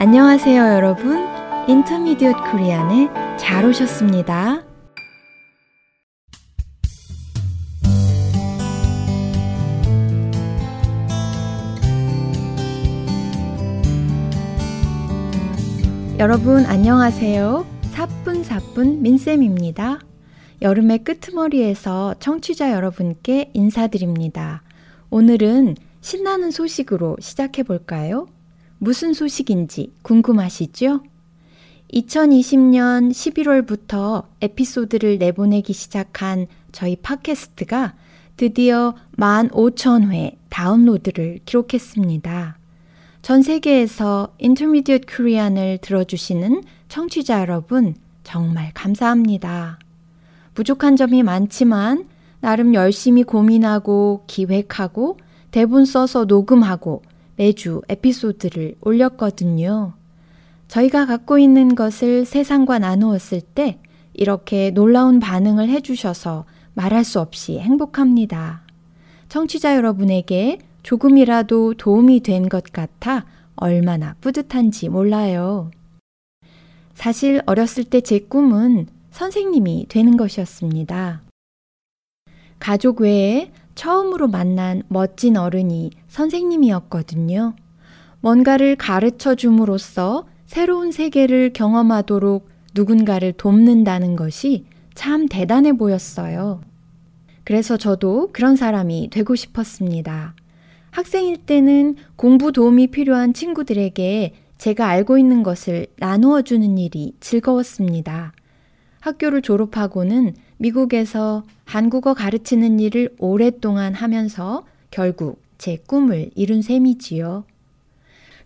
안녕하세요, 여러분. 인터미디엇 코리안에 잘 오셨습니다. 여러분 안녕하세요. 사뿐사뿐 민쌤입니다. 여름의 끄트머리에서 청취자 여러분께 인사드립니다. 오늘은 신나는 소식으로 시작해 볼까요? 무슨 소식인지 궁금하시죠? 2020년 11월부터 에피소드를 내보내기 시작한 저희 팟캐스트가 드디어 15,000회 다운로드를 기록했습니다. 전 세계에서 인터미디엇 코리안을 들어주시는 청취자 여러분 정말 감사합니다. 부족한 점이 많지만 나름 열심히 고민하고 기획하고 대본 써서 녹음하고 매주 에피소드를 올렸거든요. 저희가 갖고 있는 것을 세상과 나누었을 때 이렇게 놀라운 반응을 해주셔서 말할 수 없이 행복합니다. 청취자 여러분에게 조금이라도 도움이 된 것 같아 얼마나 뿌듯한지 몰라요. 사실 어렸을 때 제 꿈은 선생님이 되는 것이었습니다. 가족 외에 처음으로 만난 멋진 어른이 선생님이었거든요. 뭔가를 가르쳐 줌으로써 새로운 세계를 경험하도록 누군가를 돕는다는 것이 참 대단해 보였어요. 그래서 저도 그런 사람이 되고 싶었습니다. 학생일 때는 공부 도움이 필요한 친구들에게 제가 알고 있는 것을 나누어 주는 일이 즐거웠습니다. 학교를 졸업하고는 미국에서 한국어 가르치는 일을 오랫동안 하면서 결국 제 꿈을 이룬 셈이지요.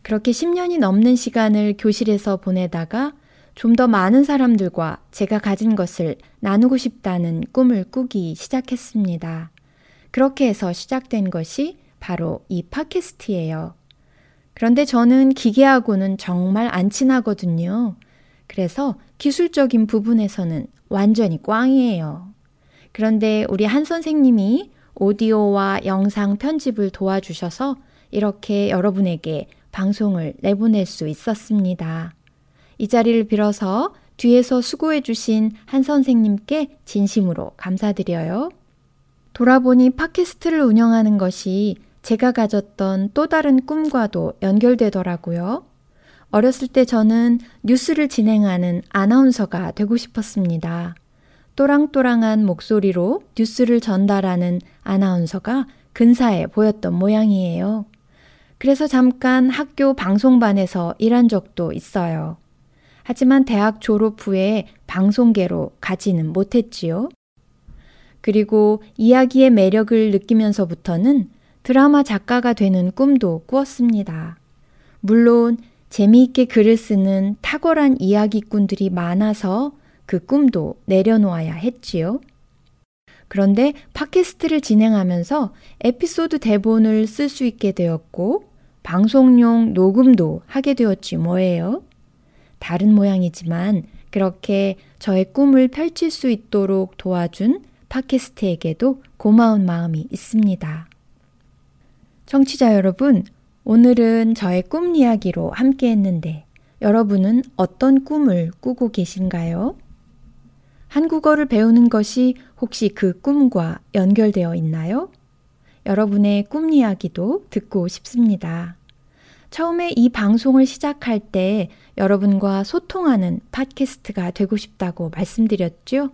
그렇게 10년이 넘는 시간을 교실에서 보내다가 좀 더 많은 사람들과 제가 가진 것을 나누고 싶다는 꿈을 꾸기 시작했습니다. 그렇게 해서 시작된 것이 바로 이 팟캐스트예요. 그런데 저는 기계하고는 정말 안 친하거든요. 그래서 기술적인 부분에서는 완전히 꽝이에요. 그런데 우리 한 선생님이 오디오와 영상 편집을 도와주셔서 이렇게 여러분에게 방송을 내보낼 수 있었습니다. 이 자리를 빌어서 뒤에서 수고해 주신 한 선생님께 진심으로 감사드려요. 돌아보니 팟캐스트를 운영하는 것이 제가 가졌던 또 다른 꿈과도 연결되더라고요. 어렸을 때 저는 뉴스를 진행하는 아나운서가 되고 싶었습니다. 또랑또랑한 목소리로 뉴스를 전달하는 아나운서가 근사해 보였던 모양이에요. 그래서 잠깐 학교 방송반에서 일한 적도 있어요. 하지만 대학 졸업 후에 방송계로 가지는 못했지요. 그리고 이야기의 매력을 느끼면서부터는 드라마 작가가 되는 꿈도 꾸었습니다. 물론 재미있게 글을 쓰는 탁월한 이야기꾼들이 많아서 그 꿈도 내려놓아야 했지요. 그런데 팟캐스트를 진행하면서 에피소드 대본을 쓸 수 있게 되었고 방송용 녹음도 하게 되었지 뭐예요. 다른 모양이지만 그렇게 저의 꿈을 펼칠 수 있도록 도와준 팟캐스트에게도 고마운 마음이 있습니다. 청취자 여러분, 오늘은 저의 꿈 이야기로 함께 했는데 여러분은 어떤 꿈을 꾸고 계신가요? 한국어를 배우는 것이 혹시 그 꿈과 연결되어 있나요? 여러분의 꿈 이야기도 듣고 싶습니다. 처음에 이 방송을 시작할 때 여러분과 소통하는 팟캐스트가 되고 싶다고 말씀드렸죠?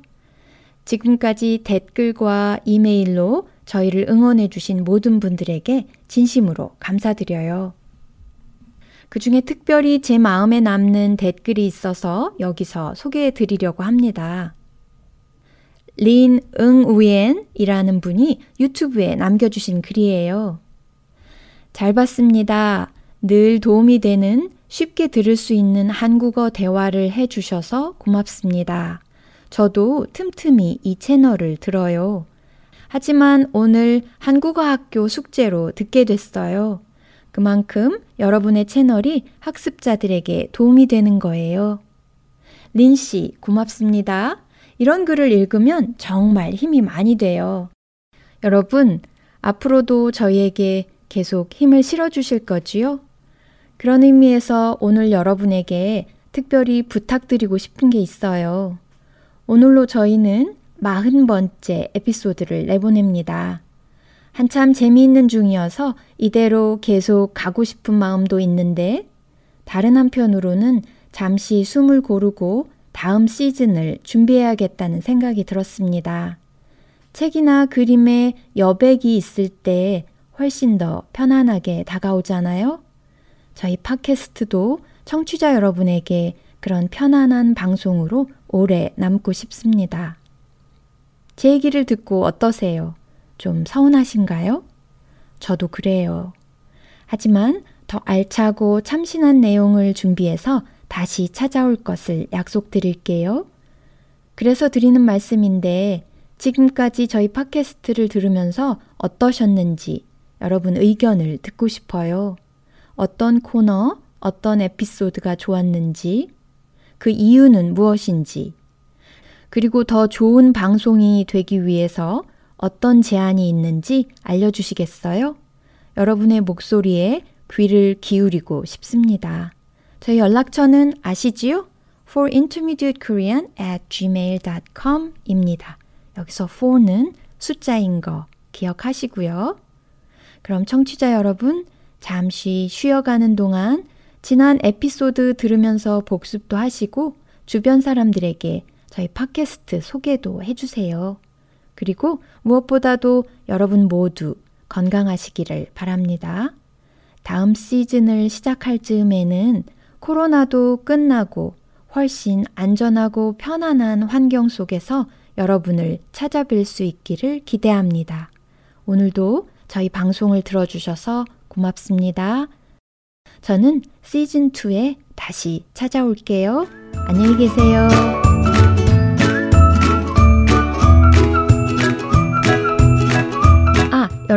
지금까지 댓글과 이메일로 저희를 응원해 주신 모든 분들에게 진심으로 감사드려요. 그 중에 특별히 제 마음에 남는 댓글이 있어서 여기서 소개해 드리려고 합니다. 린 응우엔이라는 분이 유튜브에 남겨주신 글이에요. 잘 봤습니다. 늘 도움이 되는 쉽게 들을 수 있는 한국어 대화를 해주셔서 고맙습니다. 저도 틈틈이 이 채널을 들어요. 하지만 오늘 한국어 학교 숙제로 듣게 됐어요. 그만큼 여러분의 채널이 학습자들에게 도움이 되는 거예요. 린 씨, 고맙습니다. 이런 글을 읽으면 정말 힘이 많이 돼요. 여러분, 앞으로도 저희에게 계속 힘을 실어주실 거지요? 그런 의미에서 오늘 여러분에게 특별히 부탁드리고 싶은 게 있어요. 오늘로 저희는 40번째 에피소드를 내보냅니다. 한참 재미있는 중이어서 이대로 계속 가고 싶은 마음도 있는데 다른 한편으로는 잠시 숨을 고르고 다음 시즌을 준비해야겠다는 생각이 들었습니다. 책이나 그림에 여백이 있을 때 훨씬 더 편안하게 다가오잖아요? 저희 팟캐스트도 청취자 여러분에게 그런 편안한 방송으로 오래 남고 싶습니다. 제 얘기를 듣고 어떠세요? 좀 서운하신가요? 저도 그래요. 하지만 더 알차고 참신한 내용을 준비해서 다시 찾아올 것을 약속드릴게요. 그래서 드리는 말씀인데 지금까지 저희 팟캐스트를 들으면서 어떠셨는지 여러분 의견을 듣고 싶어요. 어떤 코너, 어떤 에피소드가 좋았는지, 그 이유는 무엇인지, 그리고 더 좋은 방송이 되기 위해서 어떤 제안이 있는지 알려주시겠어요? 여러분의 목소리에 귀를 기울이고 싶습니다. 저희 연락처는 아시지요? for intermediate korean at gmail.com 입니다. 여기서 for는 숫자인 거 기억하시고요. 그럼 청취자 여러분, 잠시 쉬어가는 동안 지난 에피소드 들으면서 복습도 하시고 주변 사람들에게 저희 팟캐스트 소개도 해주세요. 그리고 무엇보다도 여러분 모두 건강하시기를 바랍니다. 다음 시즌을 시작할 즈음에는 코로나도 끝나고 훨씬 안전하고 편안한 환경 속에서 여러분을 찾아뵐 수 있기를 기대합니다. 오늘도 저희 방송을 들어주셔서 고맙습니다. 저는 시즌2에 다시 찾아올게요. 안녕히 계세요.